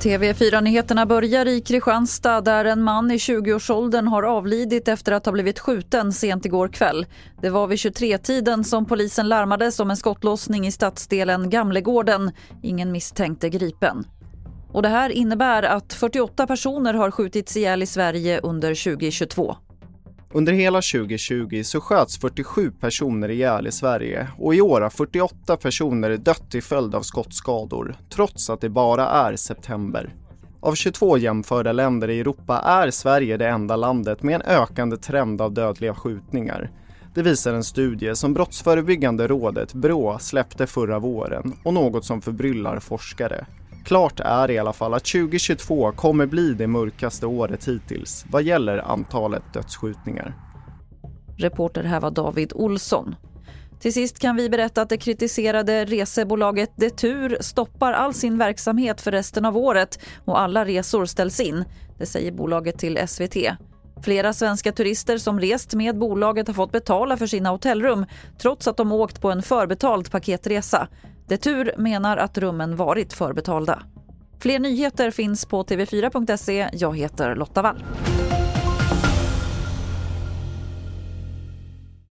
TV4-nyheterna börjar i Kristianstad där en man i 20-årsåldern har avlidit efter att ha blivit skjuten sent igår kväll. Det var vid 23-tiden som polisen larmades om en skottlossning i stadsdelen Gamlegården. Ingen misstänkte gripen. Och det här innebär att 48 personer har skjutits ihjäl i Sverige under 2022. Under hela 2020 så sköts 47 personer ihjäl i Sverige och i år har 48 personer dött till följd av skottskador, trots att det bara är september. Av 22 jämförda länder i Europa är Sverige det enda landet med en ökande trend av dödliga skjutningar. Det visar en studie som Brottsförebyggande rådet, BRÅ, släppte förra våren och något som förbryllar forskare. Klart är i alla fall att 2022 kommer bli det mörkaste året hittills vad gäller antalet dödsskjutningar. Reporter här var David Olsson. Till sist kan vi berätta att det kritiserade resebolaget Detur stoppar all sin verksamhet för resten av året och alla resor ställs in. Det säger bolaget till SVT. Flera svenska turister som rest med bolaget har fått betala för sina hotellrum trots att de åkt på en förbetald paketresa. Detur menar att rummen varit förbetalda. Fler nyheter finns på tv4.se. Jag heter Lotta Wall.